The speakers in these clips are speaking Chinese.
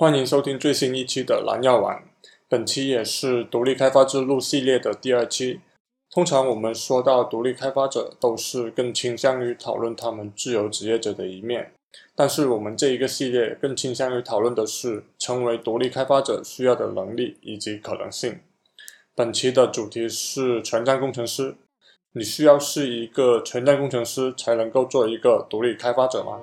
欢迎收听最新一期的蓝药丸，本期也是独立开发之路系列的第二期。通常我们说到独立开发者，都是更倾向于讨论他们自由职业者的一面，但是我们这一个系列更倾向于讨论的是成为独立开发者需要的能力以及可能性。本期的主题是全站工程师，你需要是一个全站工程师才能够做一个独立开发者吗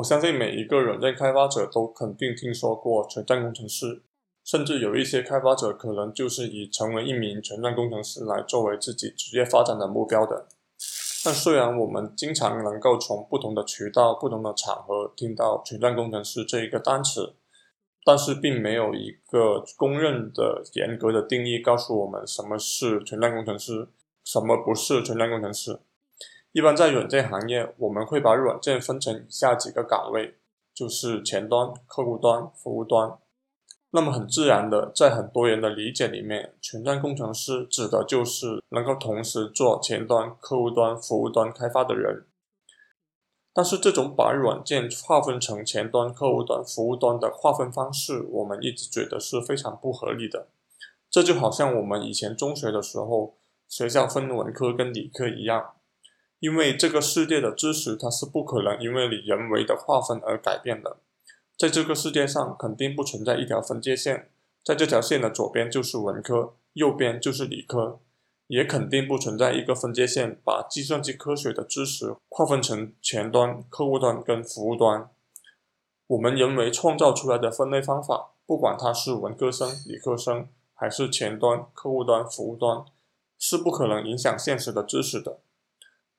我相信每一个软件开发者都肯定听说过全站工程师，甚至有一些开发者可能就是以成为一名全站工程师来作为自己职业发展的目标的。但虽然我们经常能够从不同的渠道、不同的场合听到“全站工程师”这一个单词，但是并没有一个公认的严格的定义告诉我们什么是全站工程师，什么不是全站工程师。一般在软件行业，我们会把软件分成以下几个岗位，就是前端、客户端、服务端。那么很自然的，在很多人的理解里面，全站工程师指的就是能够同时做前端、客户端、服务端开发的人。但是这种把软件划分成前端、客户端、服务端的划分方式，我们一直觉得是非常不合理的。这就好像我们以前中学的时候，学校分文科跟理科一样，因为这个世界的知识它是不可能因为你人为的划分而改变的。在这个世界上，肯定不存在一条分界线，在这条线的左边就是文科，右边就是理科，也肯定不存在一个分界线，把计算机科学的知识划分成前端、客户端跟服务端。我们人为创造出来的分类方法，不管它是文科生、理科生，还是前端、客户端、服务端，是不可能影响现实的知识的。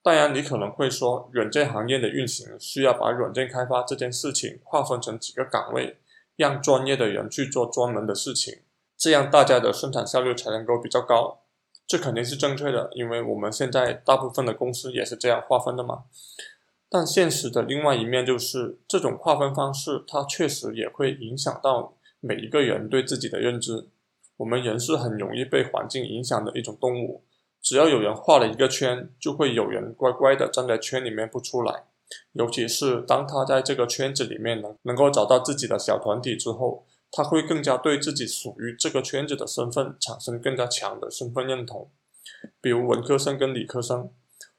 当然，你可能会说，软件行业的运行需要把软件开发这件事情划分成几个岗位，让专业的人去做专门的事情，这样大家的生产效率才能够比较高。这肯定是正确的，因为我们现在大部分的公司也是这样划分的嘛。但现实的另外一面就是，这种划分方式它确实也会影响到每一个人对自己的认知。我们人是很容易被环境影响的一种动物。只要有人画了一个圈，就会有人乖乖的站在圈里面不出来。尤其是当他在这个圈子里面能能够找到自己的小团体之后，他会更加对自己属于这个圈子的身份产生更加强的身份认同。比如文科生跟理科生，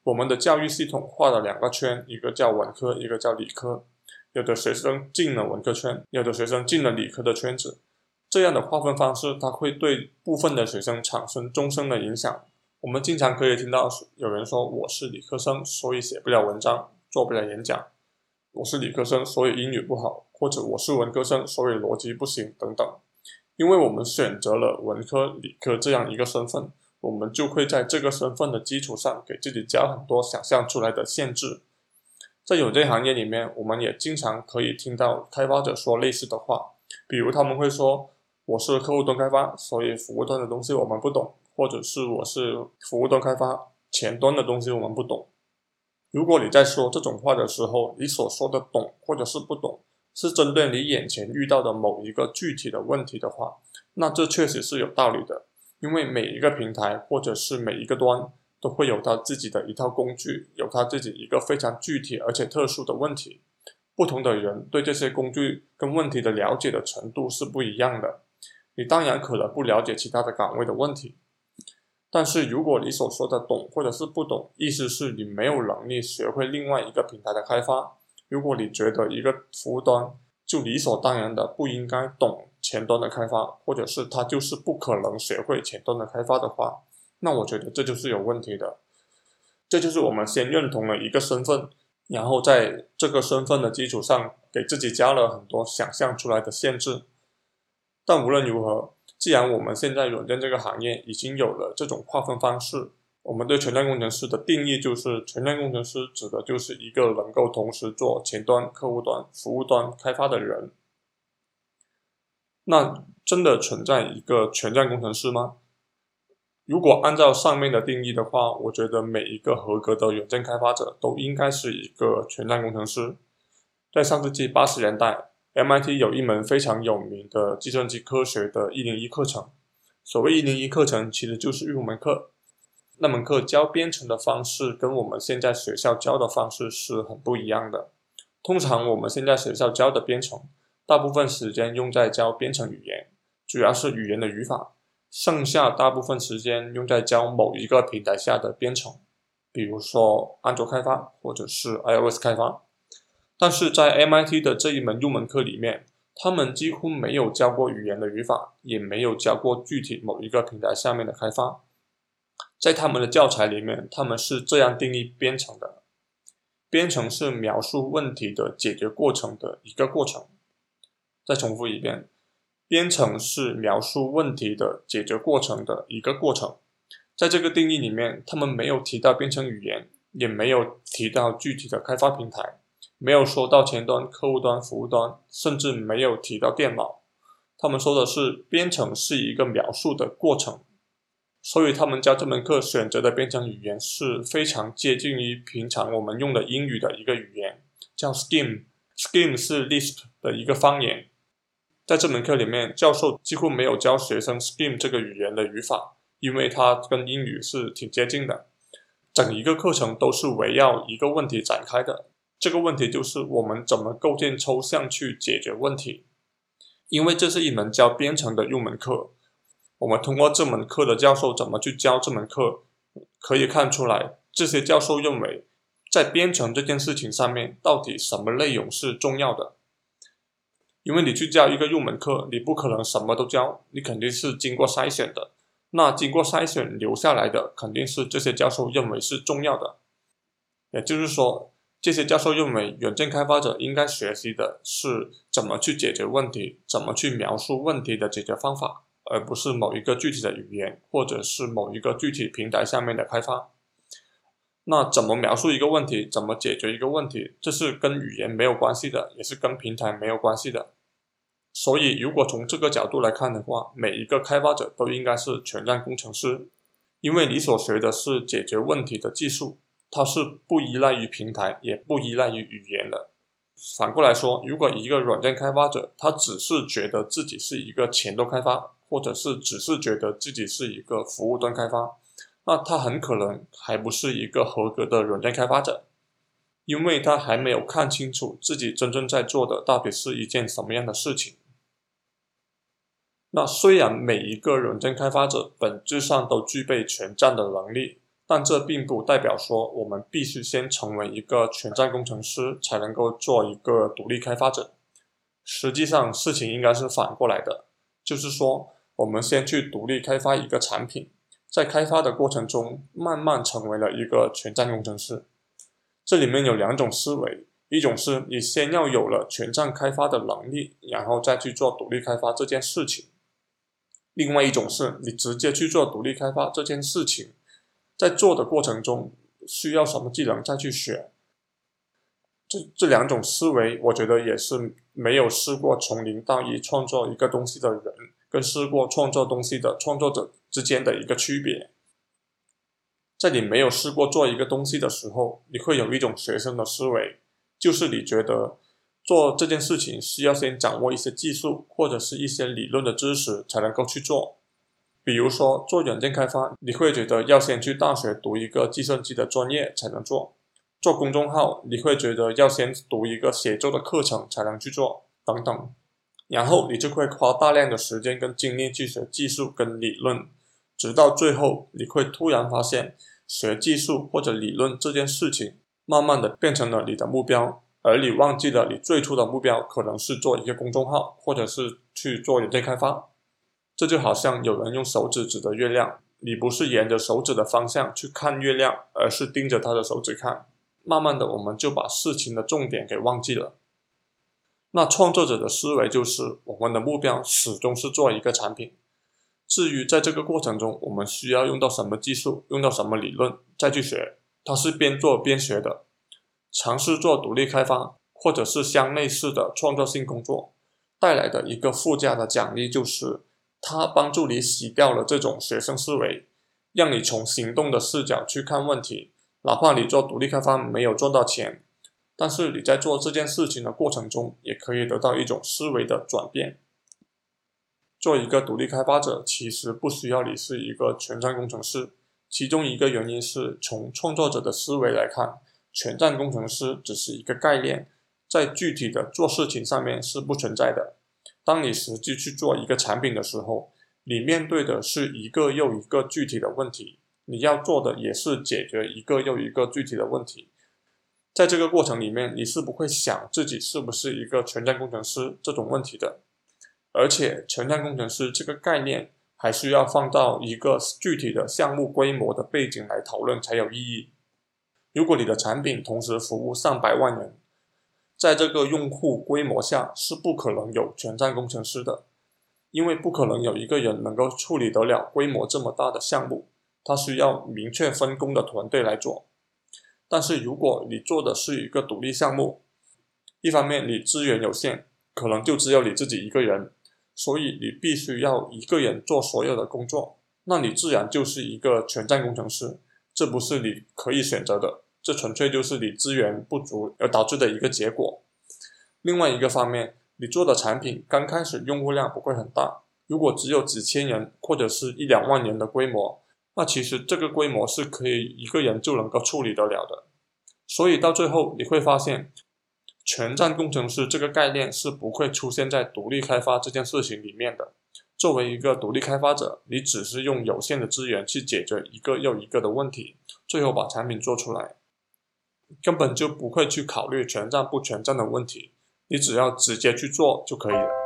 我们的教育系统画了两个圈，一个叫文科，一个叫理科。有的学生进了文科圈，有的学生进了理科的圈子。这样的划分方式，它会对部分的学生产生终生的影响。我们经常可以听到有人说：“我是理科生，所以写不了文章，做不了演讲；我是理科生，所以英语不好；或者我是文科生，所以逻辑不行等等。”因为我们选择了文科、理科这样一个身份，我们就会在这个身份的基础上给自己加很多想象出来的限制。在有些行业里面，我们也经常可以听到开发者说类似的话，比如他们会说：“我是客户端开发，所以服务端的东西我们不懂。”或者是我是服务端开发，前端的东西我们不懂。如果你在说这种话的时候，你所说的懂或者是不懂，是针对你眼前遇到的某一个具体的问题的话，那这确实是有道理的。因为每一个平台或者是每一个端都会有它自己的一套工具，有它自己一个非常具体而且特殊的问题。不同的人对这些工具跟问题的了解的程度是不一样的。你当然可能不了解其他的岗位的问题。但是，如果你所说的懂或者是不懂，意思是你没有能力学会另外一个平台的开发。如果你觉得一个服务端就理所当然的不应该懂前端的开发，或者是他就是不可能学会前端的开发的话，那我觉得这就是有问题的。这就是我们先认同了一个身份，然后在这个身份的基础上给自己加了很多想象出来的限制。但无论如何。既然我们现在软件这个行业已经有了这种划分方式，我们对全站工程师的定义就是：全站工程师指的就是一个能够同时做前端、客户端、服务端开发的人。那真的存在一个全站工程师吗？如果按照上面的定义的话，我觉得每一个合格的软件开发者都应该是一个全站工程师。在上世纪八十年代。MIT 有一门非常有名的计算机科学的一零一课程。所谓一零一课程，其实就是入门课。那门课教编程的方式跟我们现在学校教的方式是很不一样的。通常我们现在学校教的编程，大部分时间用在教编程语言，主要是语言的语法；剩下大部分时间用在教某一个平台下的编程，比如说安卓开发或者是 iOS 开发。但是在 MIT 的这一门入门课里面，他们几乎没有教过语言的语法，也没有教过具体某一个平台下面的开发。在他们的教材里面，他们是这样定义编程的：编程是描述问题的解决过程的一个过程。再重复一遍，编程是描述问题的解决过程的一个过程。在这个定义里面，他们没有提到编程语言，也没有提到具体的开发平台，没有说到前端、客户端、服务端，甚至没有提到电脑。他们说的是编程是一个描述的过程。所以他们教这门课选择的编程语言是非常接近于平常我们用的英语的一个语言，叫 Scheme。Scheme 是 Lisp 的一个方言。在这门课里面，教授几乎没有教学生 Scheme 这个语言的语法，因为它跟英语是挺接近的。整一个课程都是围绕一个问题展开的，这个问题就是我们怎么构建抽象去解决问题。因为这是一门教编程的入门课。我们通过这门课的教授怎么去教这门课，可以看出来，这些教授认为，在编程这件事情上面，到底什么内容是重要的？因为你去教一个入门课，你不可能什么都教，你肯定是经过筛选的。那经过筛选留下来的，肯定是这些教授认为是重要的。也就是说，这些教授认为，软件开发者应该学习的是怎么去解决问题，怎么去描述问题的解决方法。而不是某一个具体的语言，或者是某一个具体平台下面的开发。那怎么描述一个问题，怎么解决一个问题，这是跟语言没有关系的，也是跟平台没有关系的。所以，如果从这个角度来看的话，每一个开发者都应该是全站工程师，因为你所学的是解决问题的技术，它是不依赖于平台，也不依赖于语言的。反过来说，如果一个软件开发者，他只是觉得自己是一个前端开发，或者是只是觉得自己是一个服务端开发，那他很可能还不是一个合格的软件开发者，因为他还没有看清楚自己真正在做的到底是一件什么样的事情。那虽然每一个软件开发者本质上都具备全站的能力，但这并不代表说我们必须先成为一个全站工程师才能够做一个独立开发者。实际上，事情应该是反过来的，就是说。我们先去独立开发一个产品，在开发的过程中，慢慢成为了一个全站工程师。这里面有两种思维：一种是你先要有了全站开发的能力，然后再去做独立开发这件事情；另外一种是你直接去做独立开发这件事情，在做的过程中需要什么技能再去学。这这两种思维，我觉得也是没有试过从零到一创作一个东西的人。跟试过创作东西的创作者之间的一个区别，在你没有试过做一个东西的时候，你会有一种学生的思维，就是你觉得做这件事情需要先掌握一些技术或者是一些理论的知识才能够去做。比如说做软件开发，你会觉得要先去大学读一个计算机的专业才能做；做公众号，你会觉得要先读一个写作的课程才能去做，等等。然后你就会花大量的时间跟精力去学技术跟理论，直到最后你会突然发现，学技术或者理论这件事情，慢慢的变成了你的目标，而你忘记了你最初的目标可能是做一个公众号，或者是去做软件开发。这就好像有人用手指指着月亮，你不是沿着手指的方向去看月亮，而是盯着他的手指看，慢慢的我们就把事情的重点给忘记了。那创作者的思维就是，我们的目标始终是做一个产品。至于在这个过程中，我们需要用到什么技术，用到什么理论，再去学，它是边做边学的。尝试做独立开发，或者是相类似的创造性工作，带来的一个附加的奖励就是，它帮助你洗掉了这种学生思维，让你从行动的视角去看问题。哪怕你做独立开发没有赚到钱。但是你在做这件事情的过程中，也可以得到一种思维的转变。做一个独立开发者，其实不需要你是一个全站工程师。其中一个原因是从创作者的思维来看，全站工程师只是一个概念，在具体的做事情上面是不存在的。当你实际去做一个产品的时候，你面对的是一个又一个具体的问题，你要做的也是解决一个又一个具体的问题。在这个过程里面，你是不会想自己是不是一个全站工程师这种问题的，而且全站工程师这个概念还需要放到一个具体的项目规模的背景来讨论才有意义。如果你的产品同时服务上百万人，在这个用户规模下是不可能有全站工程师的，因为不可能有一个人能够处理得了规模这么大的项目，他需要明确分工的团队来做。但是如果你做的是一个独立项目，一方面你资源有限，可能就只有你自己一个人，所以你必须要一个人做所有的工作，那你自然就是一个全站工程师，这不是你可以选择的，这纯粹就是你资源不足而导致的一个结果。另外一个方面，你做的产品刚开始用户量不会很大，如果只有几千人或者是一两万人的规模。那其实这个规模是可以一个人就能够处理得了的，所以到最后你会发现，全站工程师这个概念是不会出现在独立开发这件事情里面的。作为一个独立开发者，你只是用有限的资源去解决一个又一个的问题，最后把产品做出来，根本就不会去考虑全站不全站的问题，你只要直接去做就可以了。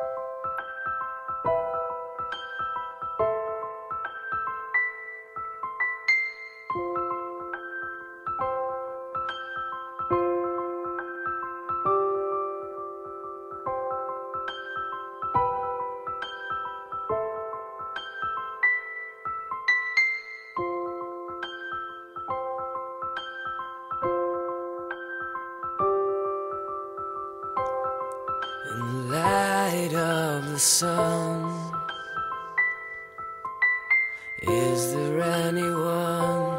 The sun, is there anyone?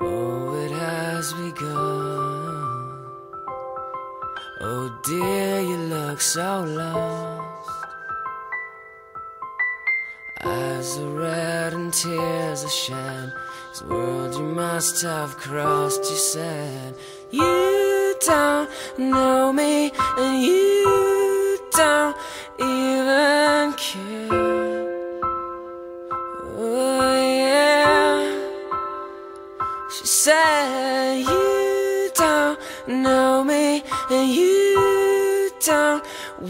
Oh, it has begun. Oh dear, you look so lost. Eyes are red and tears are shed. This world you must have crossed, you said. You don't know me, and you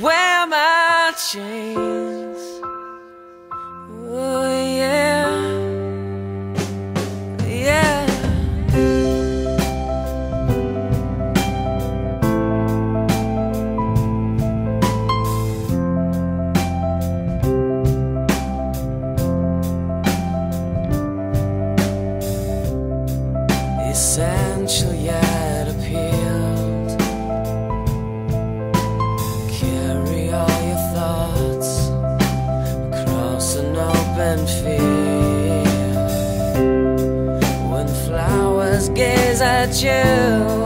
wear my chains. Oh, yeah. Yeah. essential yet appealed. You,